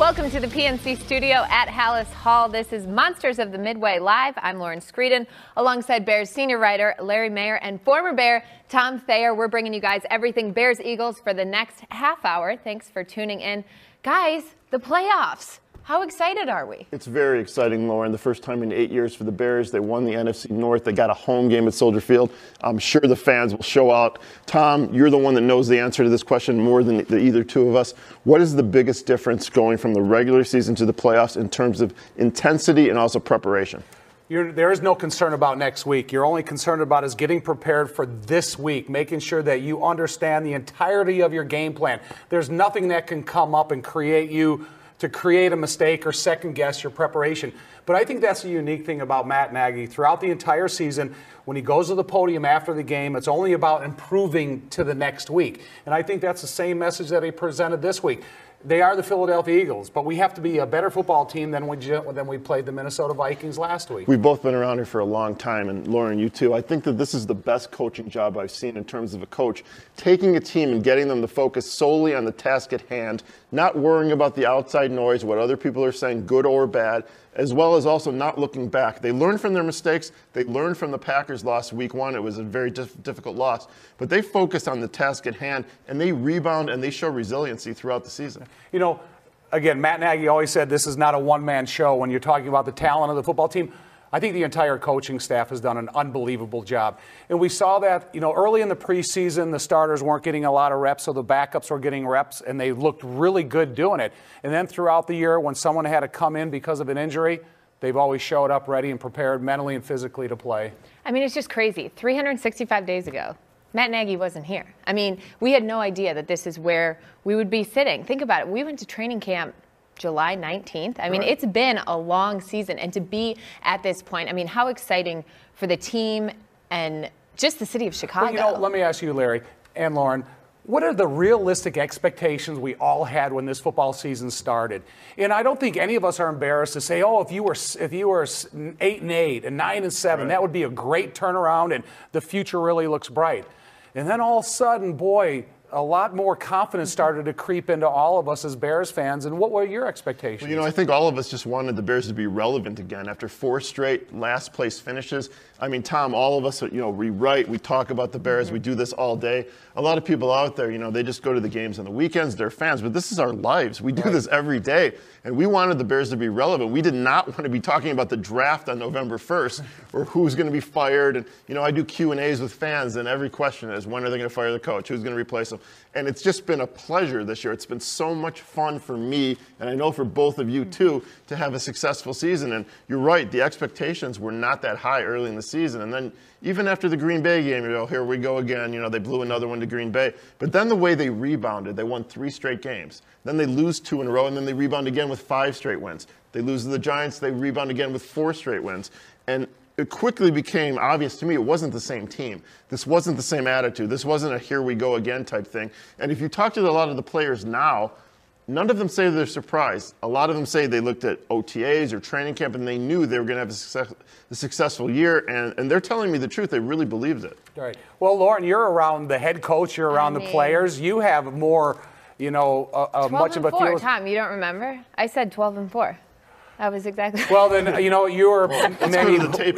Welcome to the PNC studio at Halas Hall. This is Monsters of the Midway Live. I'm Lauren Screeden, alongside Bears senior writer Larry Mayer and former Bear Tom Thayer. We're bringing you guys everything Bears Eagles for the next half hour. Thanks for tuning in. Guys, the playoffs. How excited are we? It's very exciting, Lauren. The first time in eight years for the Bears. They won the NFC North. They got a home game at Soldier Field. I'm sure the fans will show out. Tom, you're the one that knows the answer to this question more than the, either two of us. What is the biggest difference going from the regular season to the playoffs in terms of intensity and also preparation? You're, there is no concern about next week. You're only concerned about is getting prepared for this week, making sure that you understand the entirety of your game plan. There's nothing that can come up and create you to create a mistake or second guess your preparation. But I think that's the unique thing about Matt Nagy. Throughout the entire season, when he goes to the podium after the game, it's only about improving to the next week. And I think that's the same message that he presented this week they are the Philadelphia Eagles, but we have to be a better football team than we than we played the Minnesota Vikings last week. We've both been around here for a long time, and Lauren, you too. I think that this is the best coaching job I've seen in terms of a coach taking a team and getting them to focus solely on the task at hand, not worrying about the outside noise, what other people are saying, good or bad, as well as also not looking back. They learned from their mistakes. They learned from the Packers loss week one. It was a very dif- difficult loss, but they focus on the task at hand and they rebound and they show resiliency throughout the season. You know, again, Matt Nagy always said this is not a one man show when you're talking about the talent of the football team. I think the entire coaching staff has done an unbelievable job. And we saw that, you know, early in the preseason, the starters weren't getting a lot of reps, so the backups were getting reps, and they looked really good doing it. And then throughout the year, when someone had to come in because of an injury, they've always showed up ready and prepared mentally and physically to play. I mean, it's just crazy. 365 days ago, Matt Nagy wasn't here. I mean, we had no idea that this is where we would be sitting. Think about it. We went to training camp July 19th. I mean, right. it's been a long season. And to be at this point, I mean, how exciting for the team and just the city of Chicago. Well, you know, let me ask you, Larry and Lauren. What are the realistic expectations we all had when this football season started? And I don't think any of us are embarrassed to say, "Oh, if you were if you were eight and eight and nine and seven, right. that would be a great turnaround, and the future really looks bright." And then all of a sudden, boy, a lot more confidence started to creep into all of us as Bears fans. And what were your expectations? Well, you know, I think all of us just wanted the Bears to be relevant again after four straight last place finishes. I mean, Tom, all of us, you know, we write, we talk about the Bears, mm-hmm. we do this all day. A lot of people out there, you know, they just go to the games on the weekends, they're fans, but this is our lives. We do right. this every day. And we wanted the Bears to be relevant. We did not want to be talking about the draft on November 1st or who's going to be fired. And, you know, I do Q&As with fans, and every question is, when are they going to fire the coach? Who's going to replace him? And it's just been a pleasure this year. It's been so much fun for me, and I know for both of you too, to have a successful season. And you're right, the expectations were not that high early in the season. And then even after the Green Bay game, you know, here we go again. You know, they blew another one to Green Bay. But then the way they rebounded, they won three straight games. Then they lose two in a row, and then they rebound again with five straight wins. They lose to the Giants, they rebound again with four straight wins. And it quickly became obvious to me it wasn't the same team. This wasn't the same attitude. This wasn't a here we go again type thing. And if you talk to a lot of the players now, None of them say they're surprised. A lot of them say they looked at OTAs or training camp and they knew they were going to have a, success, a successful year, and, and they're telling me the truth. They really believed it. Right. Well, Lauren, you're around the head coach, you're around I mean, the players. You have more, you know, a, a much of a feel. Tom, you don't remember? I said 12 and 4. That was exactly. Well, then you know you're well, maybe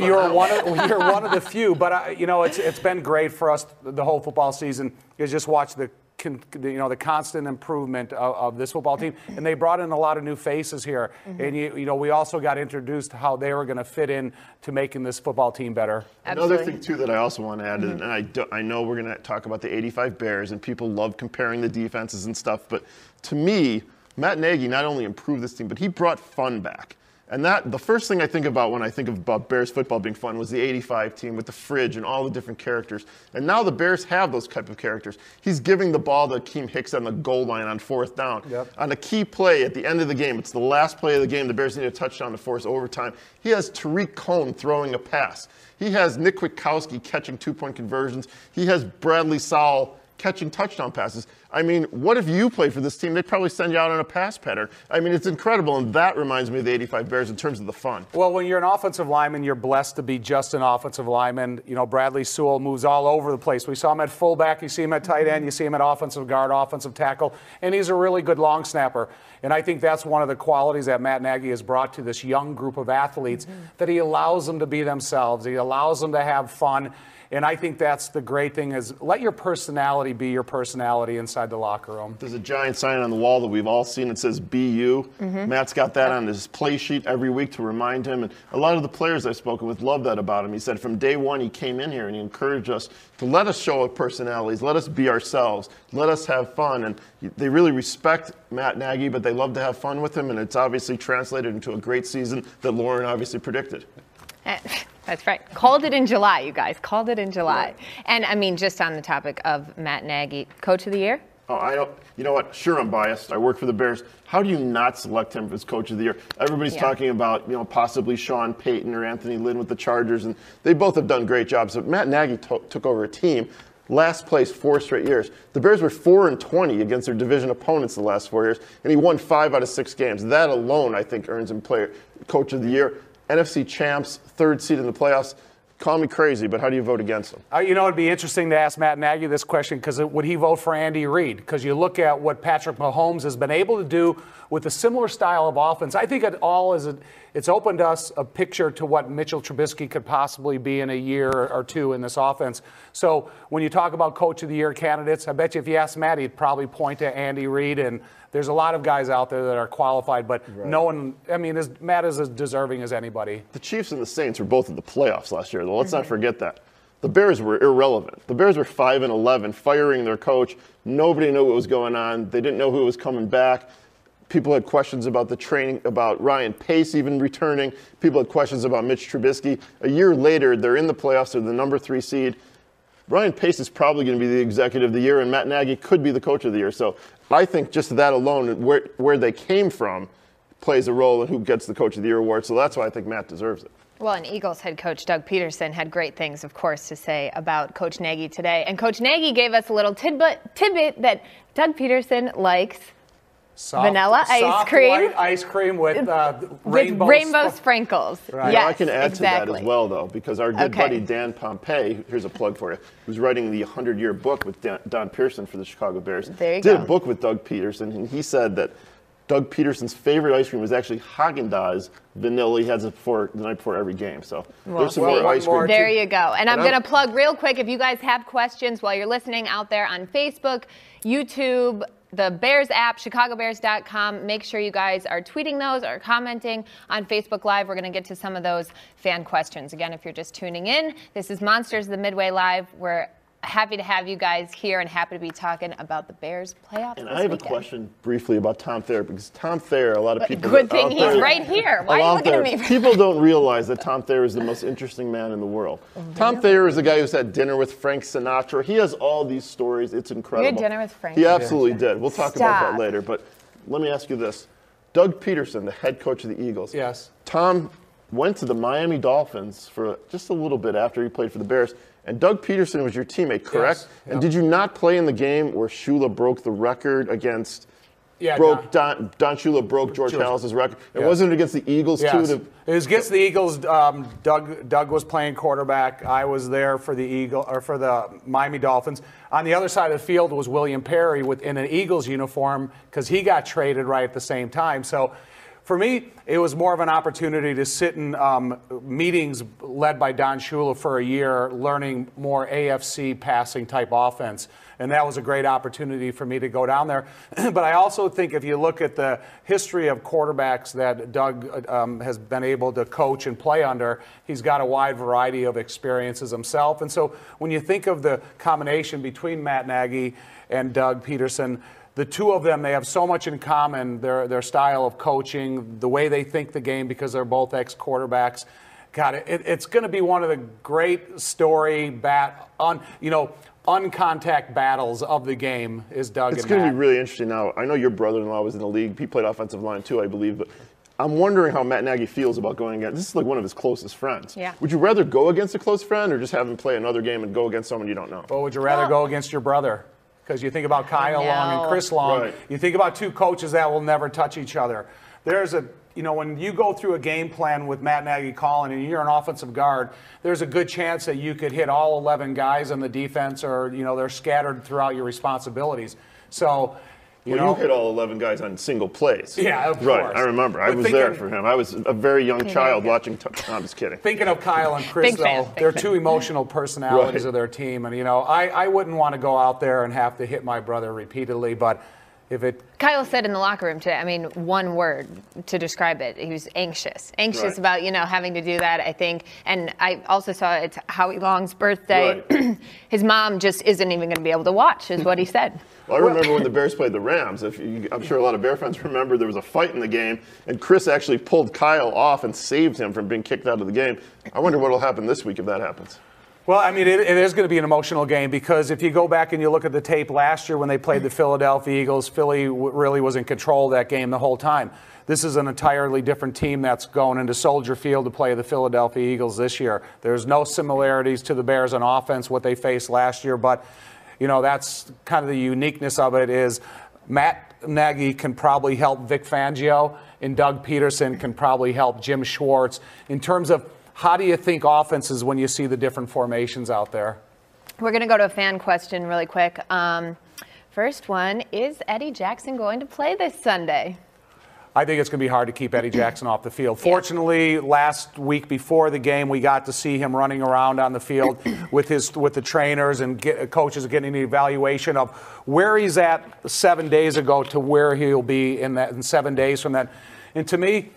you're one of you're one of the few, but uh, you know it's it's been great for us the whole football season. Is just watch the con, you know the constant improvement of, of, this football team, and they brought in a lot of new faces here. Mm-hmm. And you, you know, we also got introduced to how they were going to fit in to making this football team better. Absolutely. Another thing too that I also want to add, mm-hmm. and I do, I know we're going to talk about the 85 Bears, and people love comparing the defenses and stuff, but to me. Matt Nagy not only improved this team, but he brought fun back. And that the first thing I think about when I think about Bears football being fun was the 85 team with the fridge and all the different characters. And now the Bears have those type of characters. He's giving the ball to Akiem Hicks on the goal line on fourth down. Yep. On a key play at the end of the game, it's the last play of the game, the Bears need a touchdown to force overtime. He has Tarik Cohen throwing a pass. He has Nick Kwiatkowski catching two-point conversions. He has Bradley Sowell catching touchdown passes. I mean, what if you played for this team? They'd probably send you out on a pass pattern. I mean, it's incredible, and that reminds me of the 85 Bears in terms of the fun. Well, when you're an offensive lineman, you're blessed to be just an offensive lineman. You know, Bradley Sowell moves all over the place. We saw him at fullback, you see him at tight end, you see him at offensive guard, offensive tackle, and he's a really good long snapper. And I think that's one of the qualities that Matt Nagy has brought to this young group of athletes mm-hmm. that he allows them to be themselves. He allows them to have fun. And I think that's the great thing is let your personality be your personality inside the locker room. There's a giant sign on the wall that we've all seen. It says "Be you." Mm-hmm. Matt's got that on his play sheet every week to remind him. And a lot of the players I've spoken with love that about him. He said from day one he came in here and he encouraged us to let us show our personalities, let us be ourselves, let us have fun. And they really respect Matt Nagy, but they love to have fun with him. And it's obviously translated into a great season that Lauren obviously predicted. That's right. Called it in July, you guys. Called it in July. And I mean, just on the topic of Matt Nagy, Coach of the Year. Oh, I don't. You know what? Sure, I'm biased. I work for the Bears. How do you not select him as Coach of the Year? Everybody's yeah. talking about you know possibly Sean Payton or Anthony Lynn with the Chargers, and they both have done great jobs. But Matt Nagy took over a team last place four straight years. The Bears were four and 20 against their division opponents the last four years, and he won five out of six games. That alone, I think, earns him player coach of the year. NFC champs, third seed in the playoffs. Call me crazy, but how do you vote against them? Uh, you know, it'd be interesting to ask Matt Nagy this question because would he vote for Andy Reid? Because you look at what Patrick Mahomes has been able to do with a similar style of offense. I think it all is a, it's opened us a picture to what Mitchell Trubisky could possibly be in a year or two in this offense. So when you talk about Coach of the Year candidates, I bet you if you ask Matt, he'd probably point to Andy Reid and there's a lot of guys out there that are qualified, but right. no one, I mean, is, Matt is as deserving as anybody. The Chiefs and the Saints were both in the playoffs last year, though. Let's mm-hmm. not forget that. The Bears were irrelevant. The Bears were 5 and 11, firing their coach. Nobody knew what was going on. They didn't know who was coming back. People had questions about the training, about Ryan Pace even returning. People had questions about Mitch Trubisky. A year later, they're in the playoffs. They're the number three seed. Ryan Pace is probably going to be the executive of the year, and Matt Nagy could be the coach of the year. So I think just that alone, where, where they came from, plays a role in who gets the Coach of the Year award. So that's why I think Matt deserves it. Well, and Eagles head coach Doug Pederson had great things, of course, to say about Coach Nagy today. And Coach Nagy gave us a little tidbit, tidbit that Doug Pederson likes Soft, vanilla ice cream. ice cream with, uh, rainbow, with rainbow sprinkles. Right. Yes, I can add exactly. to that as well, though, because our good okay. buddy Dan Pompei, here's a plug for you, who's writing the 100 year book with Dan, Don Pierson for the Chicago Bears. There you did go. a book with Doug Pederson, and he said that Doug Pederson's favorite ice cream was actually Haagen Dazs vanilla. He has it before the night before every game. So well, there's some well, more ice cream. There you go. And, and I'm going to plug real quick if you guys have questions while you're listening out there on Facebook, YouTube, the Bears app, chicagobears.com. Make sure you guys are tweeting those or commenting on Facebook Live. We're going to get to some of those fan questions. Again, if you're just tuning in, this is Monsters of the Midway Live. We're happy to have you guys here and happy to be talking about the Bears playoffs. And I have weekend. a question briefly about Tom Thayer because Tom Thayer, a lot of people. Good thing he's there, right here. Why are you looking there, at me? people don't realize that Tom Thayer is the most interesting man in the world. Oh, Tom Thayer is the guy who's had dinner with Frank Sinatra. He has all these stories. It's incredible. You had dinner with Frank. He absolutely did. We'll talk Stop. about that later. But let me ask you this: Doug Pederson, the head coach of the Eagles. Yes. Tom went to the Miami Dolphins for just a little bit after he played for the Bears and Doug Pederson was your teammate, correct? Yes. And did you not play in the game where Shula broke the record against? Yeah, broke Don, Don Shula broke George, George. Halas's record. And wasn't against the Eagles yes. too? To, it was against the Eagles. Um, Doug Doug was playing quarterback. I was there for the Eagle or for the Miami Dolphins. On the other side of the field was William Perry within an Eagles uniform because he got traded right at the same time. So for me, it was more of an opportunity to sit in um, meetings led by Don Shula for a year, learning more AFC passing type offense. And that was a great opportunity for me to go down there. but I also think if you look at the history of quarterbacks that Doug um, has been able to coach and play under, he's got a wide variety of experiences himself. And so when you think of the combination between Matt Nagy and Doug Pederson, the two of them, they have so much in common their, their style of coaching, the way they think the game, because they're both ex quarterbacks. God, it, it's going to be one of the great story bat on, you know, uncontact battles of the game is Doug. It's going to be really interesting now. I know your brother-in-law was in the league. He played offensive line too, I believe, but I'm wondering how Matt Nagy feels about going against. This is like one of his closest friends. Yeah. Would you rather go against a close friend or just have him play another game and go against someone you don't know? Or would you rather well, go against your brother? Because you think about Kyle Long and. Chris Long, Right. you think about two coaches that will never touch each other. There's a, you know, when you go through a game plan with Matt Nagy calling and you're an offensive guard, there's a good chance that you could hit all 11 guys on the defense or, you know, they're scattered throughout your responsibilities. So, you Well, know, you hit all 11 guys on single plays. Yeah, of right. course. I remember. I But was there for him. I was a very young child watching. T- no, I'm just kidding. Thinking of Kyle and Chris, Big fan, though, they're fan. two emotional personalities Right. of their team, and you know, I, I wouldn't want to go out there and have to hit my brother repeatedly, but if it Kyle said in the locker room today, I mean, one word to describe it. He was anxious. Anxious Right. about, you know, having to do that, I think. And I also saw it's Howie Long's birthday. Right. His mom just isn't even going to be able to watch, is what he said. Well, I remember when the Bears played the Rams. If you, I'm sure a lot of Bear fans remember, there was a fight in the game, and Chris actually pulled Kyle off and saved him from being kicked out of the game. I wonder what will happen this week if that happens. Well, I mean, it, it is going to be an emotional game because if you go back and you look at the tape last year when they played the mm. Philadelphia Eagles, Philly w- really was in control of that game the whole time. This is an entirely different team that's going into Soldier Field to play the Philadelphia Eagles this year. There's no similarities to the Bears on offense, what they faced last year, but, you know, that's kind of the uniqueness of it is Matt Nagy can probably help Vic Fangio, and Doug Pederson can probably help Jim Schwartz in terms of how do you think offenses when you see the different formations out there? We're going to go to a fan question really quick. Um, first one Is Eddie Jackson going to play this Sunday? I think it's going to be hard to keep Eddie Jackson off the field. Fortunately, last week before the game, we got to see him running around on the field with his with the trainers and get, coaches getting an evaluation of where he's at seven days ago to where he'll be in that in seven days from that. And to me,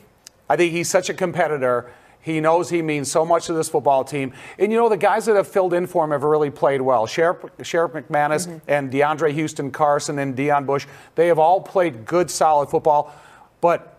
I think he's such a competitor. He knows he means so much to this football team. And you know, the guys that have filled in for him have really played well. Sheriff, Sherrick McManis mm-hmm. and DeAndre Houston Carson and Deon Bush, they have all played good, solid football. But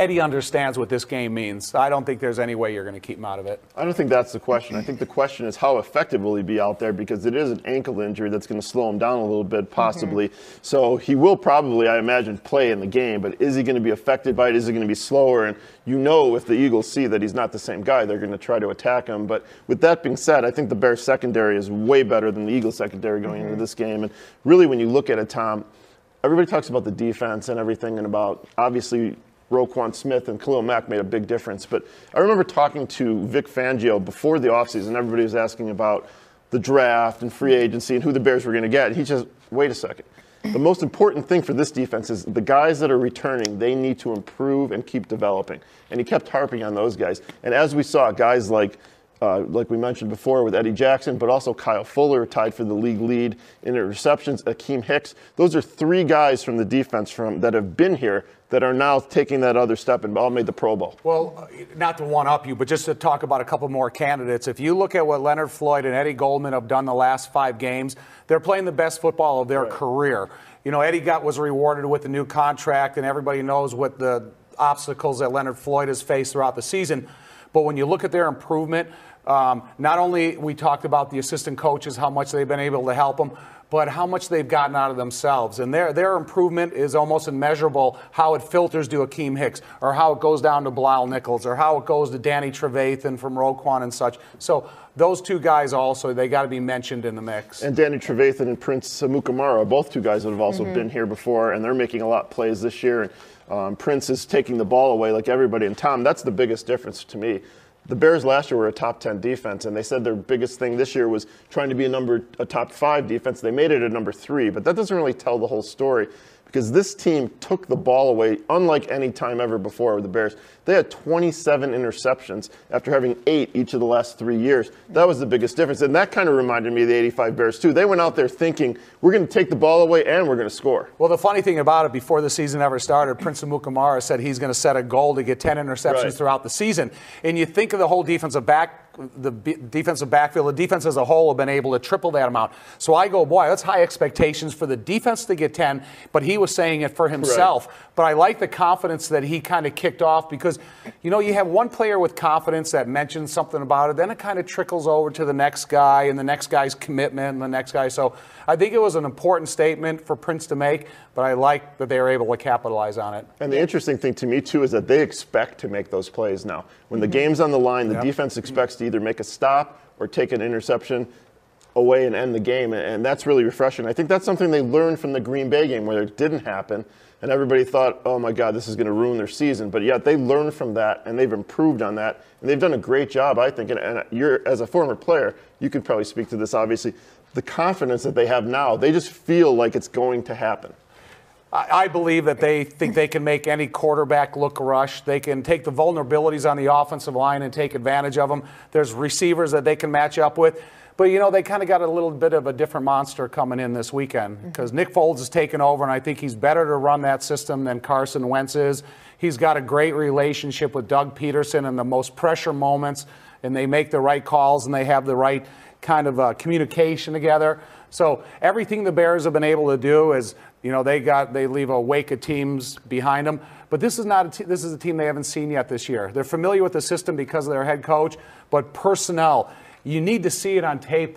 Eddie understands what this game means. I don't think there's any way you're going to keep him out of it. I don't think that's the question. I think the question is how effective will he be out there because it is an ankle injury that's going to slow him down a little bit, possibly. Mm-hmm. So he will probably, I imagine, play in the game, but is he going to be affected by it? Is he going to be slower? And you know, if the Eagles see that he's not the same guy, they're going to try to attack him. But with that being said, I think the Bears secondary is way better than the Eagles secondary going into mm-hmm. this game. And really, when you look at it, Tom, everybody talks about the defense and everything and about obviously Roquan Smith and Khalil Mack made a big difference. But I remember talking to Vic Fangio before the offseason. Everybody was asking about the draft and free agency and who the Bears were going to get. He just, wait a second. The most important thing for this defense is the guys that are returning, they need to improve and keep developing. And he kept harping on those guys. And as we saw, guys like uh, like we mentioned before with Eddie Jackson, but also Kyle Fuller tied for the league lead in interceptions. Akiem Hicks. Those are three guys from the defense from that have been here that are now taking that other step and all made the Pro Bowl. Well, not to one up you, but just to talk about a couple more candidates. If you look at what Leonard Floyd and Eddie Goldman have done the last five games, they're playing the best football of their career. You know, Eddie got was rewarded with a new contract, and everybody knows what the obstacles that Leonard Floyd has faced throughout the season. But when you look at their improvement, um, not only we talked about the assistant coaches, how much they've been able to help them, but how much they've gotten out of themselves. And their, their improvement is almost immeasurable how it filters to Akiem Hicks, or how it goes down to Bilal Nichols, or how it goes to Danny Trevathan from Roquan and such. So those two guys also, they got to be mentioned in the mix. And Danny Trevathan and Prince Amukamara, both two guys that have also been here before, and they're making a lot of plays this year. And um, Prince is taking the ball away like everybody. And Tom, that's the biggest difference to me. The Bears last year were a top 10 defense, and they said their biggest thing this year was trying to be a number a top five defense. They made it a number three, but that doesn't really tell the whole story because this team took the ball away unlike any time ever before with the Bears. They had 27 interceptions after having eight each of the last three years. That was the biggest difference, and that kind of reminded me of the 85 Bears too. They went out there thinking we're going to take the ball away and we're going to score. Well, the funny thing about it, before the season ever started, Prince Amukamara said he's going to set a goal to get 10 interceptions Right. throughout the season. And you think of the whole defensive back, the b- defensive backfield, the defense as a whole have been able to triple that amount. So I go, boy, that's high expectations for the defense to get 10, but he was saying it for himself. But I like the confidence that he kind of kicked off because, you know, you have one player with confidence that mentions something about it, then it kind of trickles over to the next guy and the next guy's commitment and the next guy. So I think it was an important statement for Prince to make, but I like that they are able to capitalize on it. And the interesting thing to me too is that they expect to make those plays now. When the mm-hmm. game's on the line, the Yep. defense expects to either make a stop or take an interception. away and end the game, and that's really refreshing. I think that's something they learned from the Green Bay game where it didn't happen, and everybody thought, oh my God, this is going to ruin their season. But yet they learned from that, and they've improved on that, and they've done a great job, I think. And, and you're, as a former player, you could probably speak to this, obviously. The confidence that they have now, they just feel like it's going to happen. I believe that they think they can make any quarterback look rush. They can take the vulnerabilities on the offensive line and take advantage of them. There's receivers that they can match up with. But, you know, they kind of got a little bit of a different monster coming in this weekend because mm-hmm. Nick Foles has taken over, and I think he's better to run that system than Carson Wentz is. He's got a great relationship with Doug Pederson in the most pressure moments, and they make the right calls and they have the right kind of uh, communication together. So everything the Bears have been able to do is, you know, they got they leave a wake of teams behind them. But this is not a t- this is a team they haven't seen yet this year. They're familiar with the system because of their head coach, but personnel you need to see it on tape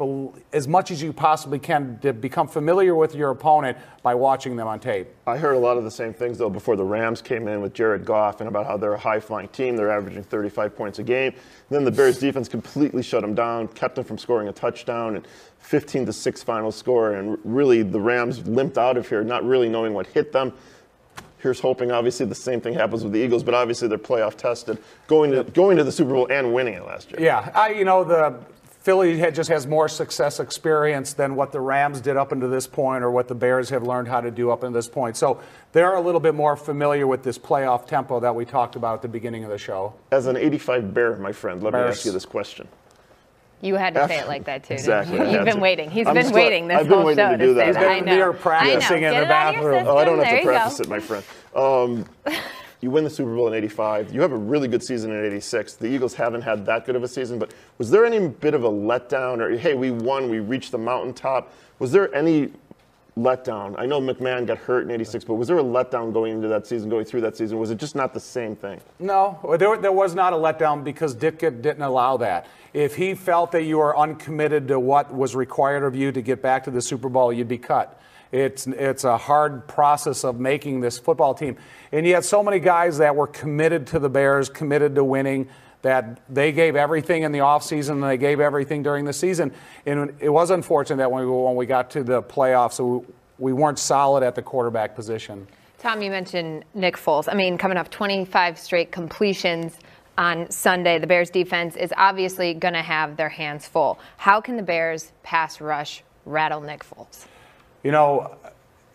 as much as you possibly can to become familiar with your opponent by watching them on tape. I heard a lot of the same things, though, before the Rams came in with Jared Goff and about how they're a high flying team. They're averaging 35 points a game. then the Bears defense completely shut them down, kept them from scoring a touchdown, and 15 to 6 final score. And really, the Rams limped out of here, not really knowing what hit them. Here's hoping, obviously, the same thing happens with the Eagles, but obviously they're playoff tested, going to going to the Super Bowl and winning it last year. Yeah, I, you know the Philly just has more success experience than what the Rams did up until this point or what the Bears have learned how to do up until this point. So they're a little bit more familiar with this playoff tempo that we talked about at the beginning of the show. As an 85 Bear, my friend, let Bears. me ask you this question. You had to say it like that too. Exactly. You? have been waiting. He's I'm been waiting this I've been whole waiting show to, do that. He's been near practicing in the bathroom. Oh, I don't have to practice it, my friend. Um, you win the Super Bowl in 85. You have a really good season in 86. The Eagles haven't had that good of a season, but was there any bit of a letdown or, hey, we won, we reached the mountaintop? Was there any letdown? I know McMahon got hurt in 86, but was there a letdown going into that season, going through that season? Was it just not the same thing? No, there, there was not a letdown because Dick didn't allow that. If he felt that you were uncommitted to what was required of you to get back to the Super Bowl, you'd be cut. It's, it's a hard process of making this football team. And you had so many guys that were committed to the Bears, committed to winning, that they gave everything in the offseason and they gave everything during the season. And it was unfortunate that when we, when we got to the playoffs, we weren't solid at the quarterback position. Tom, you mentioned Nick Foles. I mean, coming off 25 straight completions on Sunday, the Bears defense is obviously going to have their hands full. How can the Bears pass rush rattle Nick Foles? You know,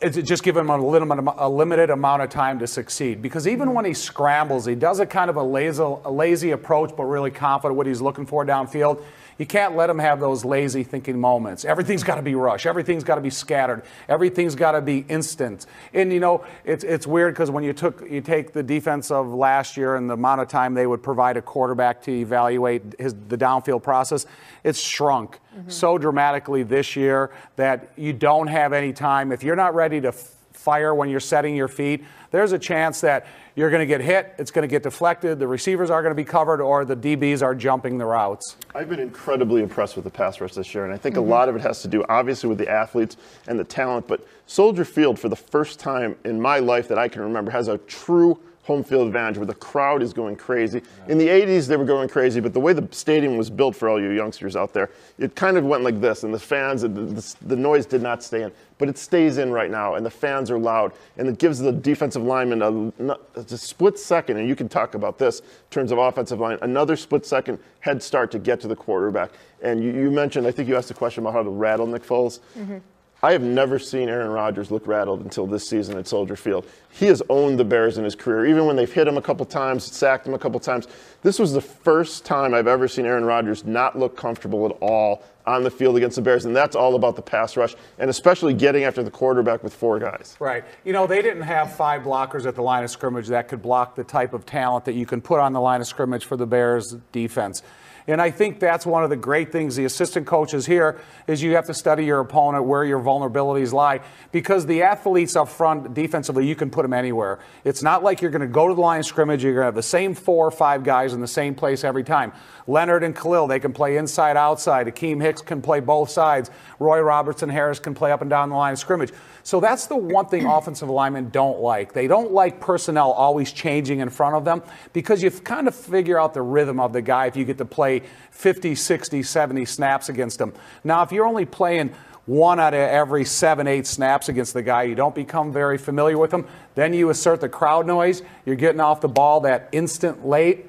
it's just give him a, little, a limited amount of time to succeed. Because even when he scrambles, he does a kind of a lazy, a lazy approach, but really confident what he's looking for downfield. You can't let them have those lazy thinking moments. Everything's got to be rushed. Everything's got to be scattered. Everything's got to be instant. And you know, it's it's weird because when you took you take the defense of last year and the amount of time they would provide a quarterback to evaluate his the downfield process, it's shrunk mm-hmm. so dramatically this year that you don't have any time. If you're not ready to fire when you're setting your feet, there's a chance that you're going to get hit, it's going to get deflected, the receivers are going to be covered, or the DBs are jumping the routes. I've been incredibly impressed with the pass rush this year, and I think mm-hmm. a lot of it has to do, obviously, with the athletes and the talent, but Soldier Field, for the first time in my life that I can remember, has a true home field advantage where the crowd is going crazy. In the 80s, they were going crazy, but the way the stadium was built for all you youngsters out there, it kind of went like this, and the fans, the, the, the noise did not stay in. But it stays in right now, and the fans are loud, and it gives the defensive lineman a, a split second, and you can talk about this in terms of offensive line, another split second head start to get to the quarterback. And you, you mentioned, I think you asked a question about how to rattle Nick Foles. Mm-hmm. I have never seen Aaron Rodgers look rattled until this season at Soldier Field. He has owned the Bears in his career, even when they've hit him a couple times, sacked him a couple times. This was the first time I've ever seen Aaron Rodgers not look comfortable at all on the field against the Bears, and that's all about the pass rush, and especially getting after the quarterback with four guys. Right. You know, they didn't have five blockers at the line of scrimmage that could block the type of talent that you can put on the line of scrimmage for the Bears defense. And I think that's one of the great things the assistant coaches here is you have to study your opponent where your vulnerabilities lie because the athletes up front defensively you can put them anywhere. It's not like you're going to go to the line of scrimmage you're going to have the same four or five guys in the same place every time. Leonard and Khalil they can play inside outside. Akiem Hicks can play both sides. Roy Robertson Harris can play up and down the line of scrimmage. So that's the one thing offensive linemen don't like. They don't like personnel always changing in front of them because you kind of figure out the rhythm of the guy if you get to play play 50, 60, 70 snaps against him. Now, if you're only playing one out of every seven, eight snaps against the guy, you don't become very familiar with him. Then you assert the crowd noise. You're getting off the ball that instant late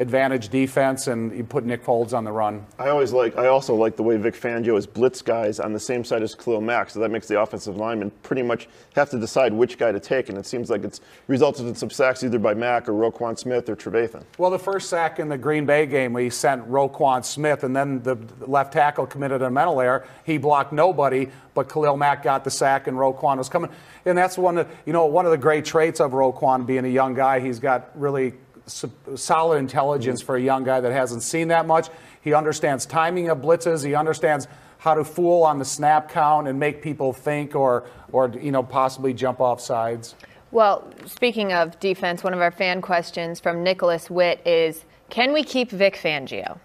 advantage defense, and you put Nick Foles on the run. I always like. I also like the way Vic Fangio is blitz guys on the same side as Khalil Mack, so that makes the offensive lineman pretty much have to decide which guy to take, and it seems like it's resulted in some sacks either by Mack or Roquan Smith or Trevathan. Well, the first sack in the Green Bay game, we sent Roquan Smith, and then the left tackle committed a mental error. He blocked nobody, but Khalil Mack got the sack, and Roquan was coming. And that's one of you know one of the great traits of Roquan being a young guy. He's got really solid intelligence for a young guy that hasn't seen that much. He understands timing of blitzes. He understands how to fool on the snap count and make people think or, or you know, possibly jump off sides. Well, speaking of defense, one of our fan questions from Nicholas Witt is Can we keep Vic Fangio?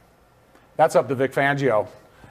That's up to Vic Fangio.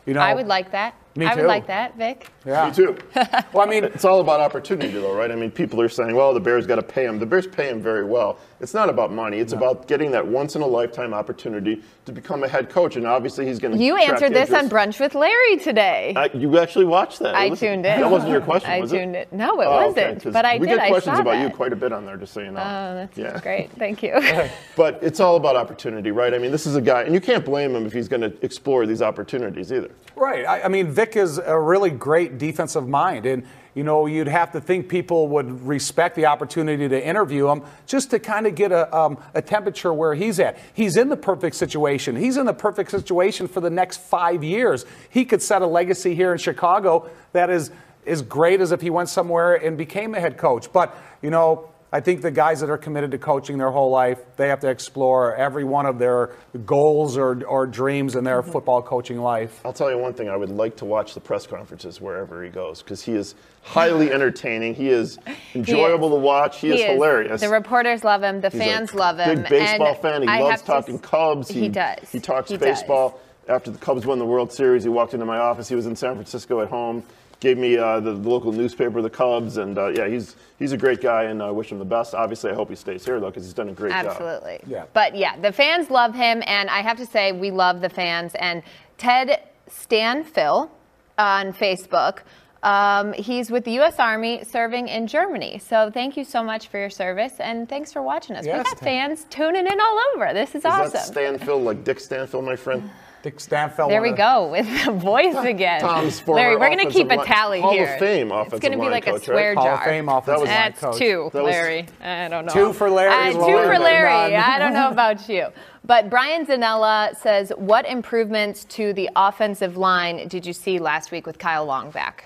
You know, I would like that. Me I too. would like that, Vic. Yeah. Me too. Well, I mean, It's all about opportunity, though, right? I mean, people are saying, well, the Bears got to pay him. The Bears pay him very well. It's not about money. It's about getting that once in a lifetime opportunity to become a head coach. And obviously, he's going to. You answered this on Brunch with Larry today. I, you actually watched that. I It tuned in. That wasn't your question, I was tuned it? in. No, it Oh, wasn't. okay, 'cause but I we did. We get I questions saw about that. you quite a bit on there, just so you know. Oh, that's yeah. great. Thank you. But it's all about opportunity, right? I mean, this is a guy, and you can't blame him if he's going to explore these opportunities either. Right. I, I mean, Vic is a really great defensive mind. And, you know, you'd have to think people would respect the opportunity to interview him just to kind of get a, um, a temperature where he's at. He's in the perfect situation. He's in the perfect situation for the next five years. He could set a legacy here in Chicago that is as great as if he went somewhere and became a head coach. But, you know, I think the guys that are committed to coaching their whole life, they have to explore every one of their goals or, or dreams in their mm-hmm. football coaching life. I'll tell you one thing. I would like to watch the press conferences wherever he goes because he is highly entertaining. He is enjoyable to watch. He, is, hilarious. The reporters love him. The He's a fans love him. Big baseball and fan. He I loves have to talking s- Cubs. He, does. He talks He does. baseball. After the Cubs won the World Series, he walked into my office. He was in San Francisco at home. Gave me uh, the, the local newspaper, the Cubs, and uh, yeah, he's he's a great guy, and I wish him the best. Obviously, I hope he stays here though, because he's done a great job. Absolutely. Yeah. But yeah, the fans love him, and I have to say, we love the fans. And Ted Stanfill on Facebook, um, he's with the U.S. Army serving in Germany. So thank you so much for your service, and thanks for watching us. Yes, We've got fans tuning in all over. This is, Is awesome. that Stanfill, like Dick Stanfel, my friend? Dick Stanfel. There we go with the voice again. Tom's former Larry, we're going to keep a line- tally Hall here. of Fame It's going to be like coach, a swear right? Hall jar. of Fame offensive That was- line That's two, That Larry. I don't know. Two for Larry, Uh, two for Larry. I don't know about you. But Brian Zanella says, what improvements to the offensive line did you see last week with Kyle Long back?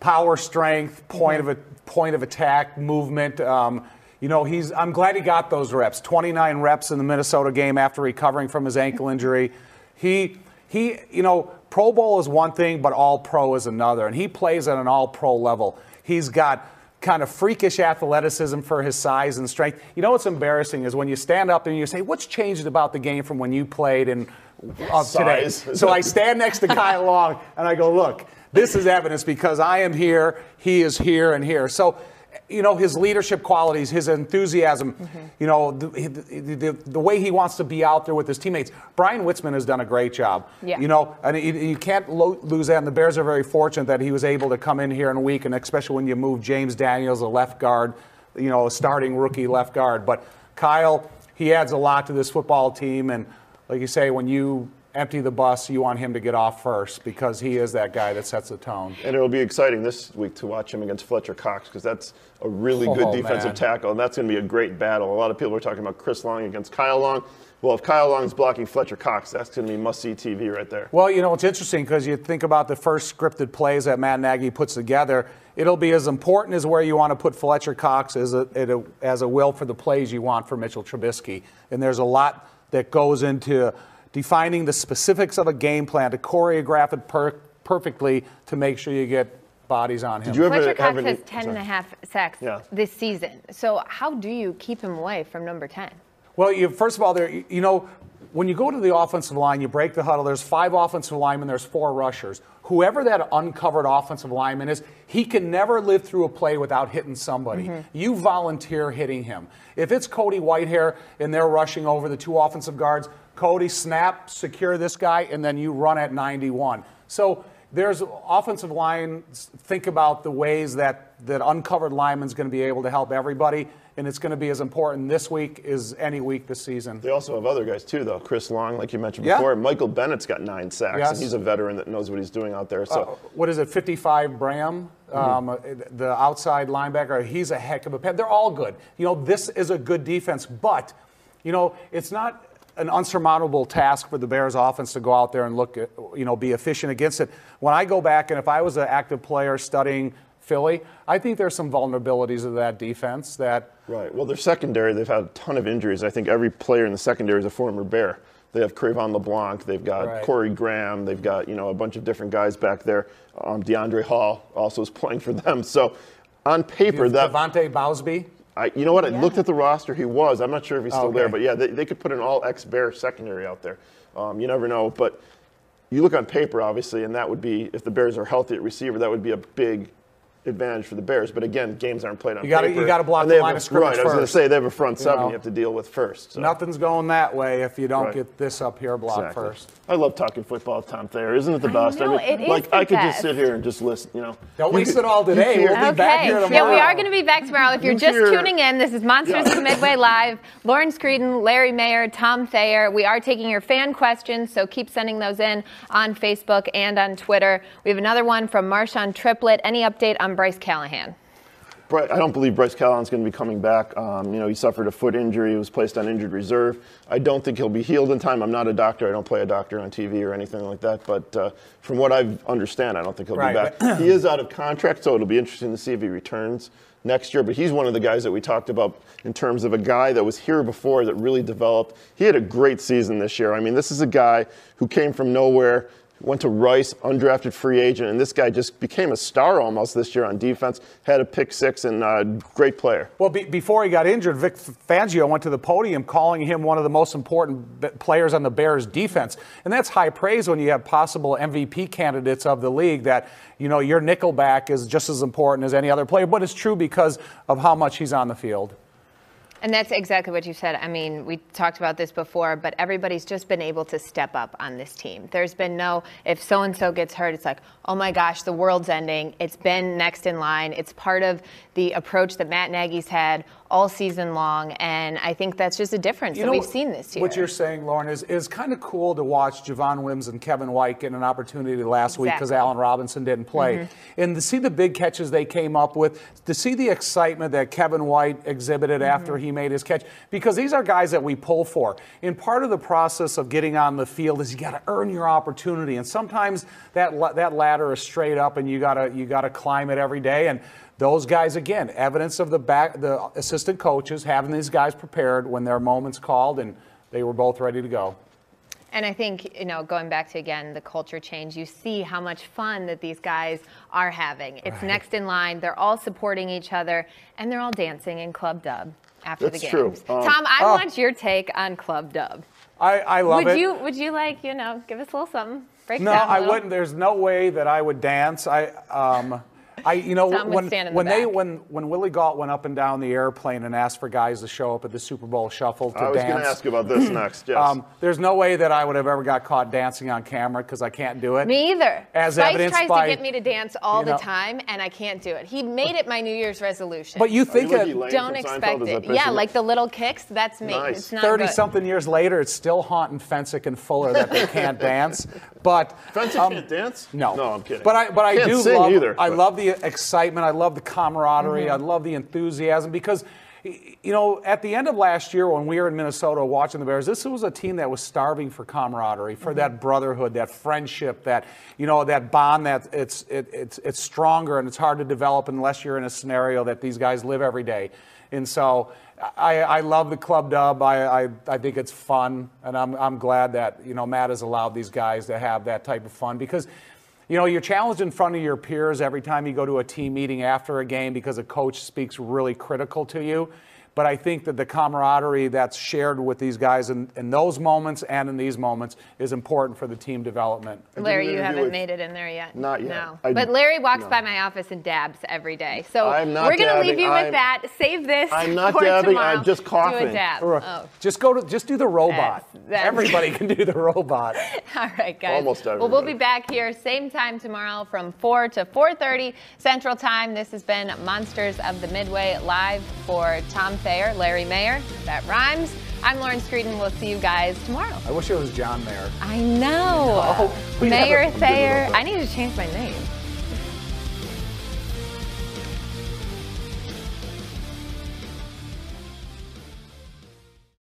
power, strength, point of a point of attack, movement. Um, you know, he's. I'm glad he got those reps. 29 reps in the Minnesota game after recovering from his ankle injury. He he. You know, Pro Bowl is one thing, but All Pro is another, and he plays at an All Pro level. He's got kind of freakish athleticism for his size and strength. You know what's embarrassing is when you stand up and you say, "What's changed about the game from when you played and of today?" So I stand next to Kyle Long and I go, "Look, this is evidence because I am here, he is here, and here." So. You know his leadership qualities, his enthusiasm. You know the, the, the, the way he wants to be out there with his teammates. Bryan Witzmann has done a great job. Yeah. You know, and you, you can't lo- lose that. And the Bears are very fortunate that he was able to come in here in a week, and especially when you move James Daniels, a left guard, you know, a starting rookie left guard. But Kyle, he adds a lot to this football team, and like you say, when you empty the bus, you want him to get off first because he is that guy that sets the tone. And it'll be exciting this week to watch him against Fletcher Cox because that's a really good Oh, defensive man. tackle, and that's going to be a great battle. A lot of people are talking about Chris Long against Kyle Long. Well, if Kyle Long's blocking Fletcher Cox, that's going to be must-see TV right there. Well, you know, it's interesting because you think about the first scripted plays that Matt Nagy puts together. It'll be as important as where you want to put Fletcher Cox as a- as a will for the plays you want for Mitchell Trubisky. And there's a lot that goes into defining the specifics of a game plan to choreograph it per- perfectly to make sure you get bodies on him. Did you ever Fletcher have Cox any- has 10 and a half sacks Yeah. this season. So how do you keep him away from number 10? Well, you, first of all, there, you know, when you go to the offensive line, you break the huddle. There's five offensive linemen. There's four rushers. Whoever that uncovered offensive lineman is, he can never live through a play without hitting somebody. Mm-hmm. You volunteer hitting him. If it's Cody Whitehair and they're rushing over the two offensive guards, Cody, snap, secure this guy, and then you run at 91. So there's offensive line. Think about the ways that that uncovered lineman's going to be able to help everybody, and it's going to be as important this week as any week this season. They also have other guys too, though. Chris Long, like you mentioned Yeah. before, Michael Bennett's got nine sacks, Yes. and he's a veteran that knows what he's doing out there. So. Uh, what is it, 55 Bram, um, the outside linebacker? He's a heck of a. Pet. They're all good. You know, this is a good defense, but you know, it's not an unsurmountable task for the Bears offense to go out there and look at, you know, be efficient against it. When I go back and if I was an active player studying Philly, I think there's some vulnerabilities of that defense that Right. Well, their secondary, they've had a ton of injuries. I think every player in the secondary is a former Bear. They have Cre'Von LeBlanc, they've got Right. Corey Graham, they've got you know a bunch of different guys back there. Um, DeAndre Hall also is playing for them. So on paper, that DeVante Bausby. I, you know what? I looked at the roster. He was. I'm not sure if he's still Okay. there, but yeah, they, they could put an all ex Bear secondary out there. Um, you never know. But you look on paper, obviously, and that would be if the Bears are healthy at receiver, that would be a big advantage for the Bears. But again, games aren't played on You gotta- paper. you gotta block the they line a- of scrimmage Right. I was going to say they have a front seven know. you have to deal with first. So. Nothing's going that way if you don't Right. get this up here blocked Exactly. first. I love talking football with Tom Thayer. Isn't it the I best? know, mean, it is like the I could just sit here and just listen. You know. Don't You waste could- it all today. you hear- We'll be back here tomorrow. Yeah, we are going to be back tomorrow. If you're You just hear- tuning in, this is Monsters Yeah. of Midway Live. Lauren Screeden, Larry Mayer, Tom Thayer. We are taking your fan questions, so keep sending those in on Facebook and on Twitter. We have another one from Marshawn Triplett. Any update on Bryce Callahan? I don't believe Bryce Callahan's going to be coming back. Um, you know, he suffered a foot injury. He was placed on injured reserve. I don't think he'll be healed in time. I'm not a doctor. I don't play a doctor on TV or anything like that. But uh, from what I understand, I don't think he'll Right, be back. he is out of contract, so it'll be interesting to see if he returns next year. But he's one of the guys that we talked about in terms of a guy that was here before that really developed. He had a great season this year. I mean, this is a guy who came from nowhere went to Rice, undrafted free agent, and this guy just became a star almost this year on defense. Had a pick six and uh, great player. Well, be, before he got injured, Vic Fangio went to the podium calling him one of the most important players on the Bears defense. And that's high praise when you have possible MVP candidates of the league that, you know, your nickelback is just as important as any other player. But it's true because of how much he's on the field. And that's exactly what you said. I mean, we talked about this before, but everybody's just been able to step up on this team. There's been no, if so and so gets hurt, it's like, oh my gosh, the world's ending. It's been next in line. It's part of the approach that Matt Nagy's had all season long. And I think that's just a difference that we've seen this year. What you're saying, Lauren, is, is kind of cool to watch Javon Wims and Kevin White get an opportunity last week because Exactly. Allen Robinson didn't play. Mm-hmm. And to see the big catches they came up with, to see the excitement that Kevin White exhibited mm-hmm. after he made his catch, because these are guys that we pull for. And part of the process of getting on the field is you got to earn your opportunity. And sometimes that, that ladder is straight up and you got to you got to climb it every day. And those guys again evidence of the back the assistant coaches having these guys prepared when their moments called and they were both ready to go And I think, you know, going back to again the culture change, you see how much fun that these guys are having. It's Right. next in line. They're all supporting each other, and they're all dancing in Club Dub after That's the true. games. Um, Tom, I oh. want your take on Club Dub. i, I love would it you would you like you know give us a little something? Break no down a i little? wouldn't there's no way that i would dance i um I, you know, Tom would when, stand in when they when when Willie Gault went up and down the airplane and asked for guys to show up at the Super Bowl shuffle to I was going to ask about this next. Yes. um, there's no way that I would have ever got caught dancing on camera because I can't do it. Me either. As Spice evidenced tries by- to get me to dance all you the know- time, and I can't do it. He made it my New Year's resolution. But you think like that Elaine don't from Seinfeld? expect it. Yeah, basically- like the little kicks. That's me. Nice. It's not 30 good. something years later, it's still haunting Fencik and Fuller that they can't dance. But Fencik um, can't dance? No, No, I'm kidding. But I, but I Can't do sing love. either, I but- love the excitement. I love the camaraderie. Mm-hmm. I love the enthusiasm because. You know, at the end of last year when we were in Minnesota watching the Bears, this was a team that was starving for camaraderie, for mm-hmm. that brotherhood, that friendship, that you know, that bond that it's it, it's it's stronger and it's hard to develop unless you're in a scenario that these guys live every day. And so I, I love the club dub. I, I, I think it's fun, and I'm, I'm glad that you know Matt has allowed these guys to have that type of fun because you know you're challenged in front of your peers every time you go to a team meeting after a game because a coach speaks really critical to you. But I think that the camaraderie that's shared with these guys in, in those moments and in these moments is important for the team development. Larry, you haven't made it in there yet. Not yet. No. I- but Larry walks no. by my office and dabs every day. So I'm not we're going to leave you I'm- with that. Save this. I'm not for dabbing, tomorrow. I'm just Do coughing. a dab. Or, Oh. Just go to just do the robot. That's- that's- Everybody can do the robot. All right, guys. Almost Well, we'll be back here same time tomorrow from 4 to 4:30 Central Time. This has been Monsters of the Midway live for Tom Thayer, Larry Mayer. That rhymes. I'm Lauren Screeden. We'll see you guys tomorrow. I wish it was John Mayer. I know. No, we Mayor Thayer. I need to change my name.